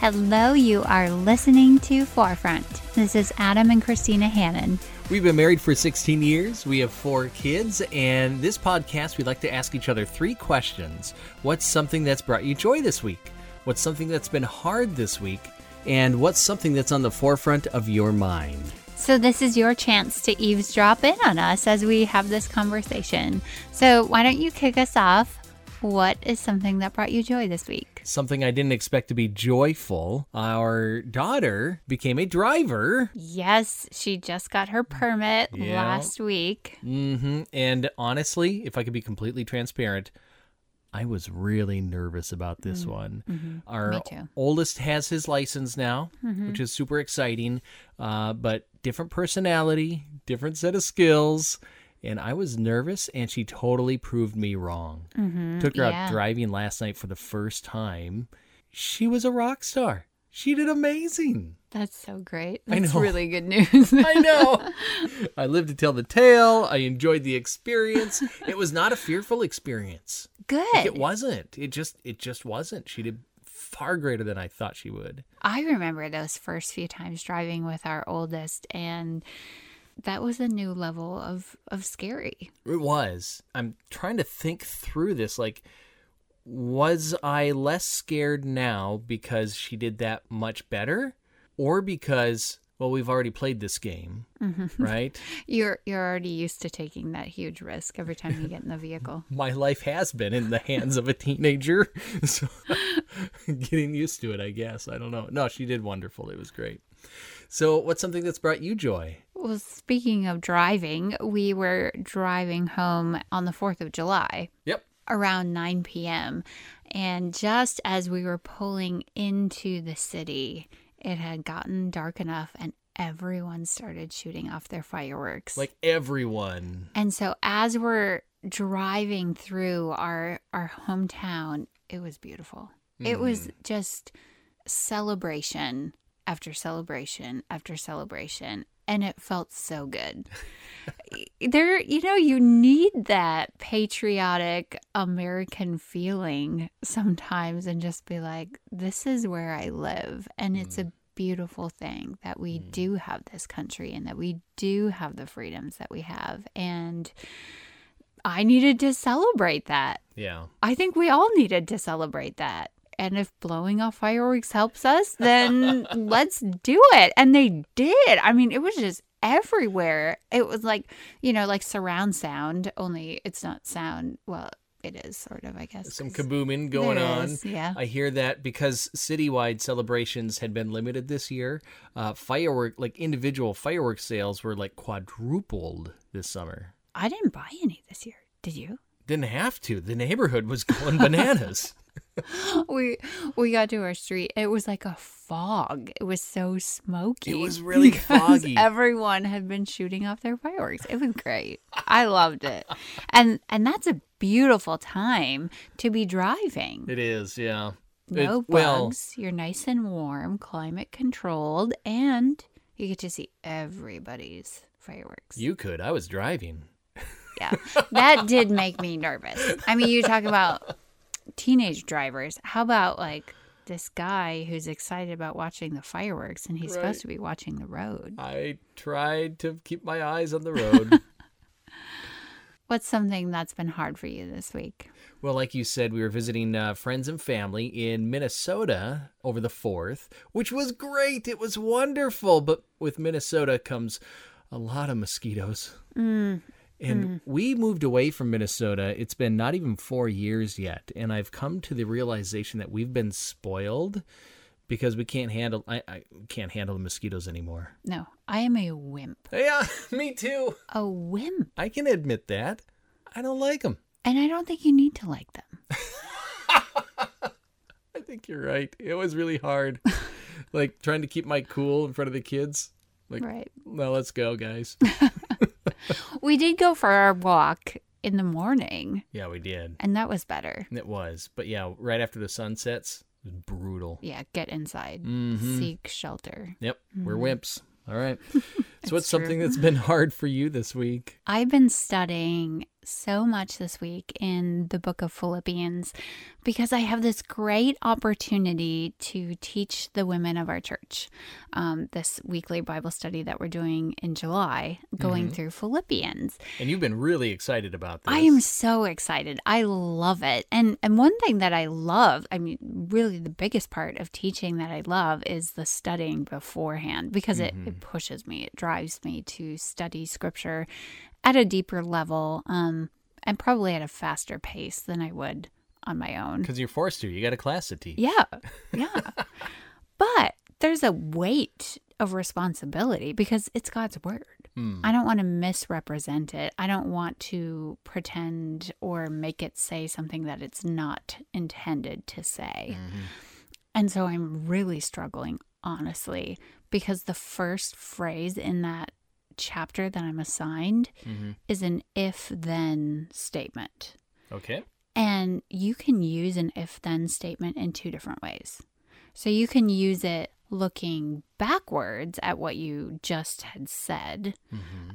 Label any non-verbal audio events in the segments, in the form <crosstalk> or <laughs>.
Hello, you are listening to Forefront. This is Adam and Christina Hannon. We've been married for 16 years. We have four kids, and this podcast, we like to ask each other three questions. What's something that's brought you joy this week? What's something that's been hard this week? And what's something that's on the forefront of your mind? So, this is your chance to eavesdrop in on us as we have this conversation. So, why don't you kick us off? What is something that brought you joy this week? Something I didn't expect to be joyful. Our daughter became a driver. Yes, she just got her permit Yeah. last week. hmm And honestly, if I could be completely transparent, I was really nervous about this one. Our Me too. oldest has his license now, which is super exciting, uh, but different personality, different set of skills. And I was nervous, and she totally proved me wrong. Mm-hmm. Took her yeah. out driving last night for the first time. She was a rock star. She did amazing. That's so great. I That's really good news. <laughs> I know. <laughs> I lived to tell the tale. I enjoyed the experience. It was not a fearful experience. good. Like, it wasn't. It just it just wasn't. She did far greater than I thought she would. I remember those first few times driving with our oldest, and that was a new level of, of scary. It was. I'm trying to think through this like was I less scared now because she did that much better or because well we've already played this game, mm-hmm. right? <laughs> You're you're already used to taking that huge risk every time you get in the vehicle. <laughs> my life has been in the hands of a teenager. <laughs> So getting used to it, I guess. I don't know. No, she did wonderful. It was great. So, what's something that's brought you joy? Well, speaking of driving, we were driving home on the 4th of July Yep. around 9 p.m. And just as we were pulling into the city, it had gotten dark enough and everyone started shooting off their fireworks. Like everyone. And so as we're driving through our our hometown, it was beautiful. It was mm-hmm. just celebration after celebration after celebration and it felt so good. there you know you need that patriotic American feeling sometimes and just be like this is where I live and it's a mm. beautiful thing that we mm. do have this country and that we do have the freedoms that we have and I needed to celebrate that. Yeah. I think we all needed to celebrate that. And if blowing off fireworks helps us, then let's do it. And they did. I mean, it was just everywhere. It was like, you know, like surround sound, only it's not sound. Well, it is sort of, I guess. Some kabooming going on. is, yeah. I hear that because citywide celebrations had been limited this year. Uh, firework, like individual firework sales, were like quadrupled this summer. I didn't buy any this year. Did you? Didn't have to. The neighborhood was going bananas. <laughs> we we got to our street. It was like a fog. It was so smoky. It was really <laughs> foggy. Everyone had been shooting off their fireworks. It was great. I loved it. And and that's a beautiful time to be driving. it is, yeah. No It- well, bugs. You're nice and warm, climate controlled, and you get to see everybody's fireworks. you could. I was driving. Yeah. That did make me nervous. I mean, you talk about <laughs> teenage drivers. How about like this guy who's excited about watching the fireworks and he's Right. supposed to be watching the road? I tried to keep my eyes on the road. <laughs> What's something that's been hard for you this week? well, like you said, we were visiting uh, friends and family in Minnesota over the 4th, which was great. It was wonderful. But with Minnesota comes a lot of mosquitoes. And hmm. we moved away from Minnesota. It's been not even four years yet. And I've come to the realization that we've been spoiled because we can't handle I, I can't handle the mosquitoes anymore. No, I am a wimp. Yeah, <laughs> me too. A wimp. I can admit that. I don't like them. And I don't think you need to like them. <laughs> I think you're right. It was really hard. <laughs> like trying to keep my cool in front of the kids. Like, Right. well, let's go, guys. <laughs> We did go for our walk in the morning, yeah, we did. and that was better. It was. But yeah, right after the sun sets, it was brutal. Yeah, get inside, Mhm. seek shelter. Yep, we're wimps. All right. <laughs> so, what's something that's been hard for you this week? I've been studying so much this week in the book of Philippians because I have this great opportunity to teach the women of our church um, this weekly Bible study that we're doing in July, going Mm-hmm. through Philippians. And you've been really excited about this. I am so excited. I love it. And and one thing that I love, I mean really the biggest part of teaching that I love is the studying beforehand because it, it pushes me. It drives me to study scripture at a deeper level um and probably at a faster pace than I would on my own. because you're forced to. You got a class to teach. Yeah. <laughs> Yeah. but there's a weight of responsibility because it's God's word. I don't want to misrepresent it. I don't want to pretend or make it say something that it's not intended to say. And so I'm really struggling, honestly, because the first phrase in that chapter that I'm assigned mm-hmm. is an if then statement. Okay. And you can use an if then statement in two different ways. So you can use it looking backwards at what you just had said.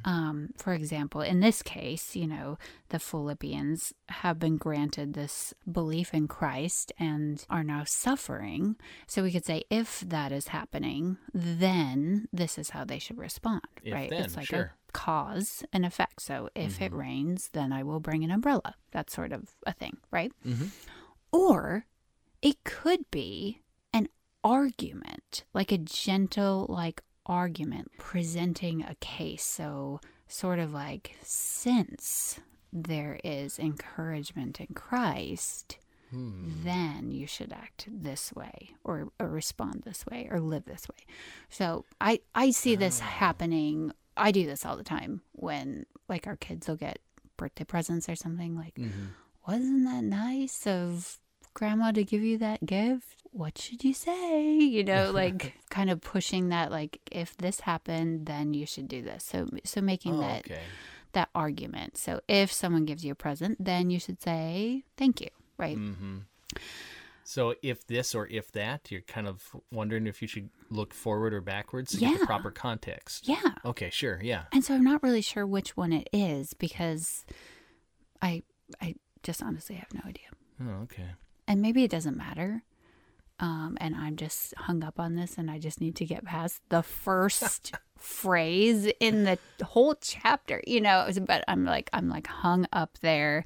Um, for example, in this case, you know, the Philippians have been granted this belief in Christ and are now suffering. So we could say, if that is happening, then this is how they should respond, If right? then, it's like sure. a cause and effect. So if it rains, then I will bring an umbrella. That's sort of a thing, right? Mm-hmm. Or it could be argument, like a gentle, like argument presenting a case. So, sort of like, since there is encouragement in Christ, hmm. then you should act this way or, or respond this way or live this way. So, I, I see this ah. happening. I do this all the time when, like, our kids will get birthday presents or something like, mm-hmm. wasn't that nice of grandma to give you that gift? What should you say? You <laughs> know, like kind of pushing that like if this happened, then you should do this. So so making Oh, that okay. that argument. So if someone gives you a present, then you should say thank you, right? Mm-hmm. So if this or if that, you're kind of wondering if you should look forward or backwards to get Yeah. the proper context. Yeah. Okay, sure, yeah. And so I'm not really sure which one it is because I I just honestly have no idea. Oh, okay. And maybe it doesn't matter. Um, and I'm just hung up on this, and I just need to get past the first <laughs> phrase in the whole chapter, you know. But I'm like, I'm like hung up there,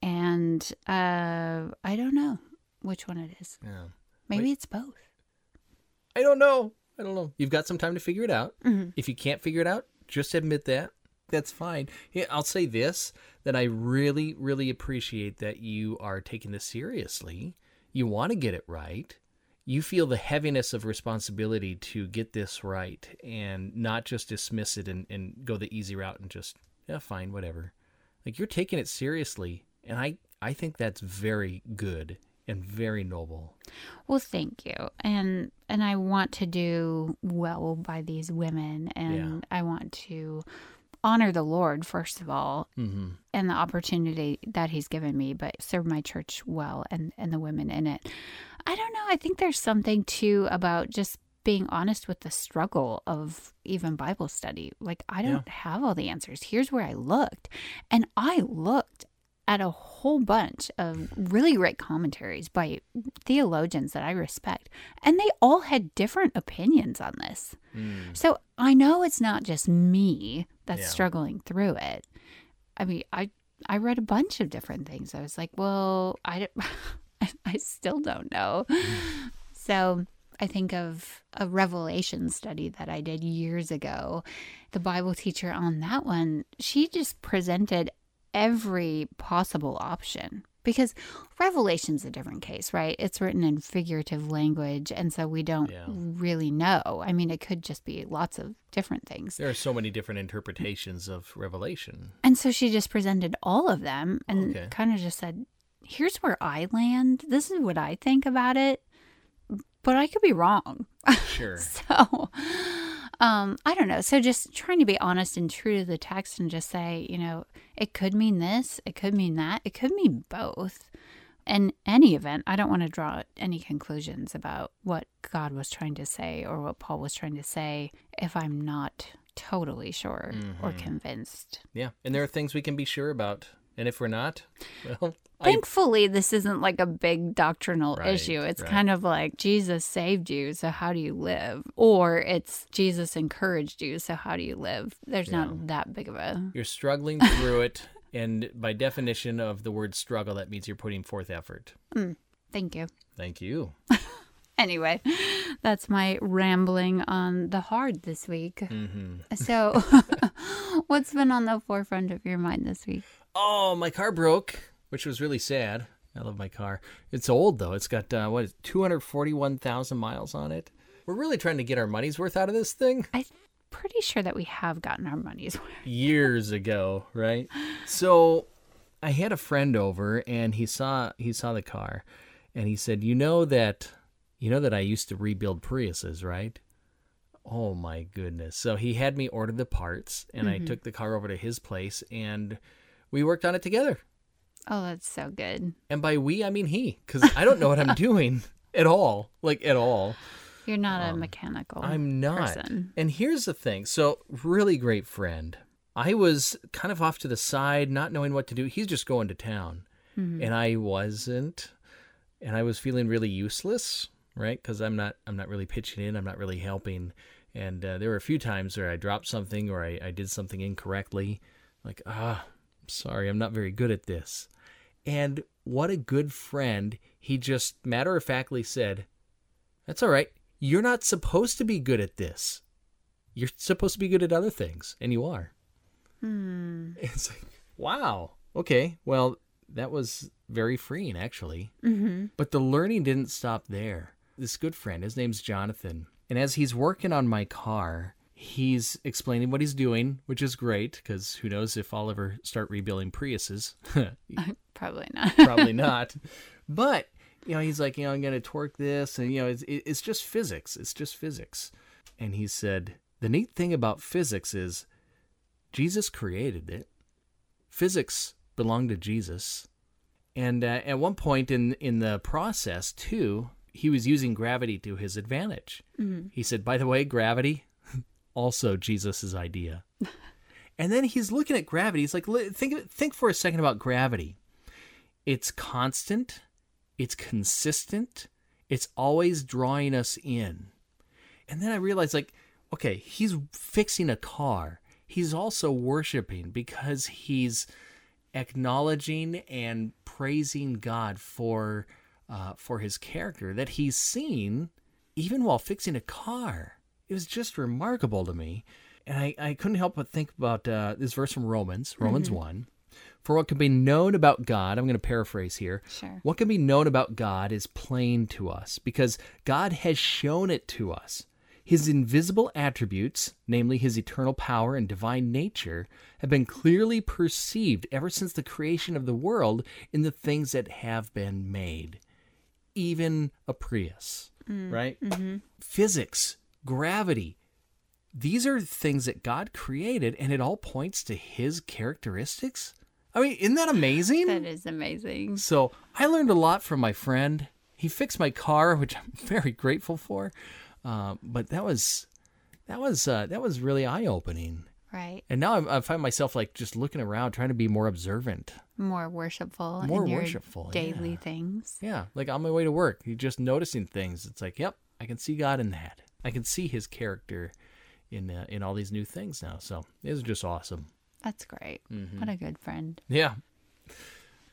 and uh, I don't know which one it is. Yeah. Maybe it's both. I don't know. I don't know. You've got some time to figure it out. Mm-hmm. If you can't figure it out, just admit that. That's fine. Yeah, I'll say this that I really, really appreciate that you are taking this seriously. You want to get it right. You feel the heaviness of responsibility to get this right and not just dismiss it and, and go the easy route and just, yeah, fine, whatever. Like you're taking it seriously. And I, I think that's very good and very noble. Well, thank you, and and I want to do well by these women, and I want to honor the Lord first of all, Mm-hmm. and the opportunity that he's given me, but serve my church well and, and the women in it. I don't know. I think there's something too about just being honest with the struggle of even Bible study. Like, I don't have all the answers. Here's where I looked. And I looked at a whole bunch of really great commentaries by theologians that I respect, and they all had different opinions on this. Hmm. So I know it's not just me that's Yeah. struggling through it. I mean, I I read a bunch of different things. I was like, well, I <laughs> I still don't know. Hmm. So I think of a revelation study that I did years ago. The Bible teacher on that one, she just presented every possible option because revelation's a different case right it's written in figurative language and so we don't Yeah. really know i mean it could just be lots of different things There are so many different interpretations of Revelation. and so she just presented all of them and Okay. kind of just said here's where i land this is what i think about it but i could be wrong <laughs> Sure. so um i don't know. So just trying to be honest and true to the text and just say you know it could mean this it could mean that it could mean both. In any event i don't want to draw any conclusions about what god was trying to say or what paul was trying to say if i'm not totally sure or convinced. Yeah. And there are things we can be sure about And if we're not, <laughs> well, I, Thankfully, this isn't like a big doctrinal Right, issue. It's right. kind of like Jesus saved you, so how do you live? Or it's Jesus encouraged you, so how do you live? There's not that big of a. <laughs> you're struggling through it. And by definition of the word struggle, that means you're putting forth effort. Thank you. Thank you. <laughs> Anyway, that's my rambling on the hard this week. hmm So, what's been on the forefront of your mind this week? Oh, my car broke, which was really sad. I love my car. It's old though. It's got uh, what is 241,000 miles on it. We're really trying to get our money's worth out of this thing. I'm pretty sure that we have gotten our money's worth. years ago, right? So I had a friend over and he saw he saw the car and he said, "You know that you know that I used to rebuild Priuses, right?" Oh my goodness. So he had me order the parts and I took the car over to his place and we worked on it together. Oh, that's so good. And by we, I mean he cuz I don't know what I'm <laughs> doing at all. Like at all. You're not a mechanical. Um, I'm not. person. And here's the thing. So, really great friend. I was kind of off to the side, not knowing what to do. He's just going to town. And I wasn't. And I was feeling really useless, right? Cuz I'm not I'm not really pitching in, I'm not really helping. And uh, there were a few times where I dropped something or I, I did something incorrectly. Like, ah, sorry, I'm not very good at this. And what a good friend. He just matter of factly said, That's all right. You're not supposed to be good at this. You're supposed to be good at other things, and you are. Hmm. <laughs> It's like, wow. Okay. Well, that was very freeing, actually. Mm-hmm. But the learning didn't stop there. This good friend, his name's Jonathan. And as he's working on my car, he's explaining what he's doing, which is great because who knows if I'll ever start rebuilding Priuses. <laughs> <laughs> Probably not. probably <laughs> not. But you know, he's like, you know, I'm gonna torque this, and you know, it's it's just physics. It's just physics. And he said, the neat thing about physics is Jesus created it. Physics belonged to Jesus, and uh, at one point in in the process too, he was using gravity to his advantage. He said, by the way, gravity, also Jesus's idea. <laughs> and then he's looking at gravity. He's like, think think for a second about gravity it's constant, it's consistent, it's always drawing us in. And then I realized, like, okay, he's fixing a car. He's also worshiping because he's acknowledging and praising God for uh, for his character that he's seen even while fixing a car. It was just remarkable to me. And I, I couldn't help but think about uh, this verse from Romans, Romans mm-hmm. 1. For what can be known about God, I'm going to paraphrase here. Sure. What can be known about God is plain to us because God has shown it to us. His invisible attributes, namely his eternal power and divine nature, have been clearly perceived ever since the creation of the world in the things that have been made, even a Prius, mm. right? Mm-hmm. Physics, gravity, these are things that God created, and it all points to his characteristics. I mean, isn't that amazing? That is amazing. So I learned a lot from my friend. He fixed my car, which I'm <laughs> very grateful for. Uh, but that was that was uh, that was really eye opening. Right. And now I, I find myself like just looking around, trying to be more observant. More worshipful. More worshipful, Daily yeah. things. Yeah, like on my way to work, you just noticing things. It's like, yep, I can see God in that. I can see His character in uh, in all these new things now. So it's just awesome. That's great. Mm-hmm. What a good friend. Yeah.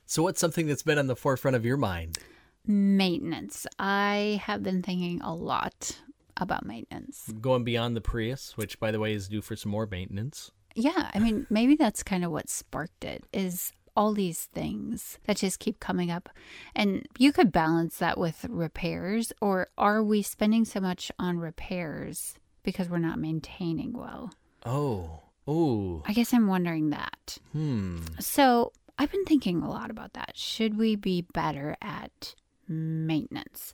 So what's something that's been on the forefront of your mind? Maintenance. I have been thinking a lot about maintenance. Going beyond the Prius, which by the way is due for some more maintenance. Yeah, I mean, maybe that's kind of what sparked it is all these things that just keep coming up. And you could balance that with repairs or are we spending so much on repairs because we're not maintaining well? Oh, oh, I guess I'm wondering that. hmm. So, I've been thinking a lot about that. Should we be better at maintenance?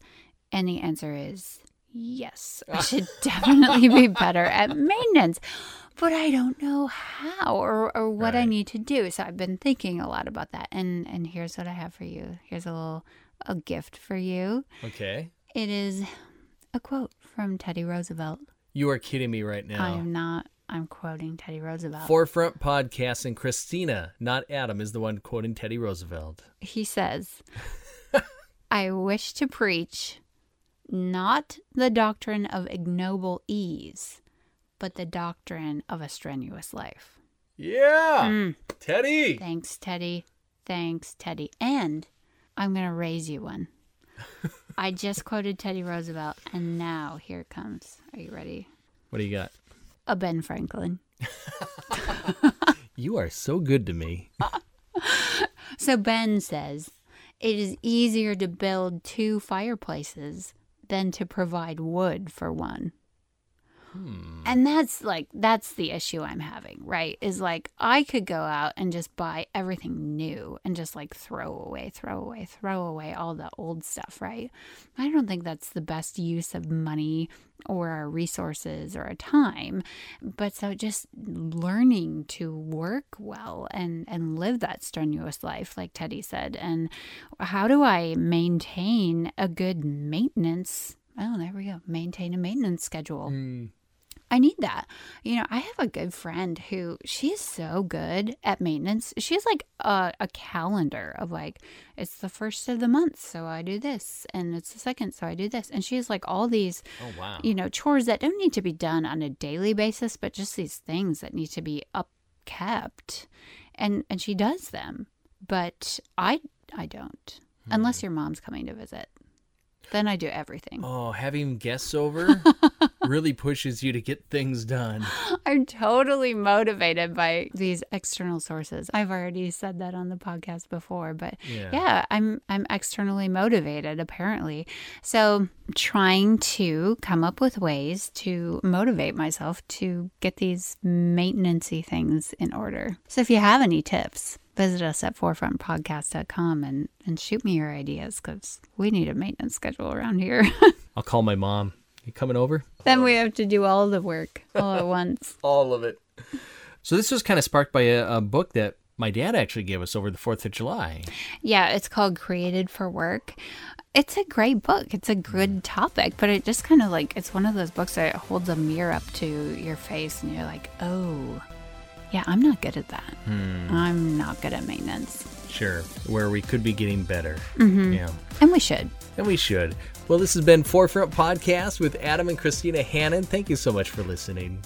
And the answer is yes. I <laughs> should definitely be better at maintenance. But I don't know how or, or what I need to do. So I've been thinking a lot about that. And and here's what I have for you. Here's a little a gift for you. Okay. It is a quote from Teddy Roosevelt. You are kidding me right now. I am not. I'm quoting Teddy Roosevelt. Forefront Podcast and Christina, not Adam, is the one quoting Teddy Roosevelt. he says, <laughs> I wish to preach not the doctrine of ignoble ease, but the doctrine of a strenuous life. Yeah. Mm. Teddy. Thanks, Teddy. Thanks, Teddy. And I'm going to raise you one. <laughs> I just quoted Teddy Roosevelt, and now here it comes. Are you ready? What do you got? A Ben Franklin. <laughs> You are so good to me. <laughs> So Ben says, It is easier to build two fireplaces than to provide wood for one. And that's like, that's the issue I'm having, right? Is like, I could go out and just buy everything new and just like throw away, throw away, throw away all the old stuff, right? I don't think that's the best use of money or our resources or our time. But so just learning to work well and, and live that strenuous life, like Teddy said. And how do I maintain a good maintenance? Oh, there we go. Maintain a maintenance schedule. Hmm. I need that. You know, I have a good friend who she's so good at maintenance. She has like a, a calendar of like, it's the first of the month, so I do this, and it's the second, so I do this. And she has like all these, Oh, wow. you know, chores that don't need to be done on a daily basis, but just these things that need to be up kept. And and she does them. But I I don't. Unless hmm. your mom's coming to visit. Then I do everything. Oh, having guests over <laughs> really pushes you to get things done. I'm totally motivated by these external sources. I've already said that on the podcast before, but Yeah. yeah, I'm I'm externally motivated apparently. So trying to come up with ways to motivate myself to get these maintenancey things in order. So if you have any tips, visit us at forefrontpodcast.com and, and shoot me your ideas because we need a maintenance schedule around here. <laughs> I'll call my mom. You coming over? then we have to do all the work all at once. <laughs> All of it. So this was kind of sparked by a, a book that my dad actually gave us over the 4th of July. Yeah, it's called Created for Work. It's a great book. It's a good mm. topic, but it just kind of like it's one of those books that holds a mirror up to your face and you're like, "Oh, yeah, I'm not good at that. Hmm. I'm not good at maintenance." Sure. Where we could be getting better. Mm-hmm. Yeah. And we should. And we should. Well, this has been Forefront Podcast with Adam and Christina Hannon. Thank you so much for listening.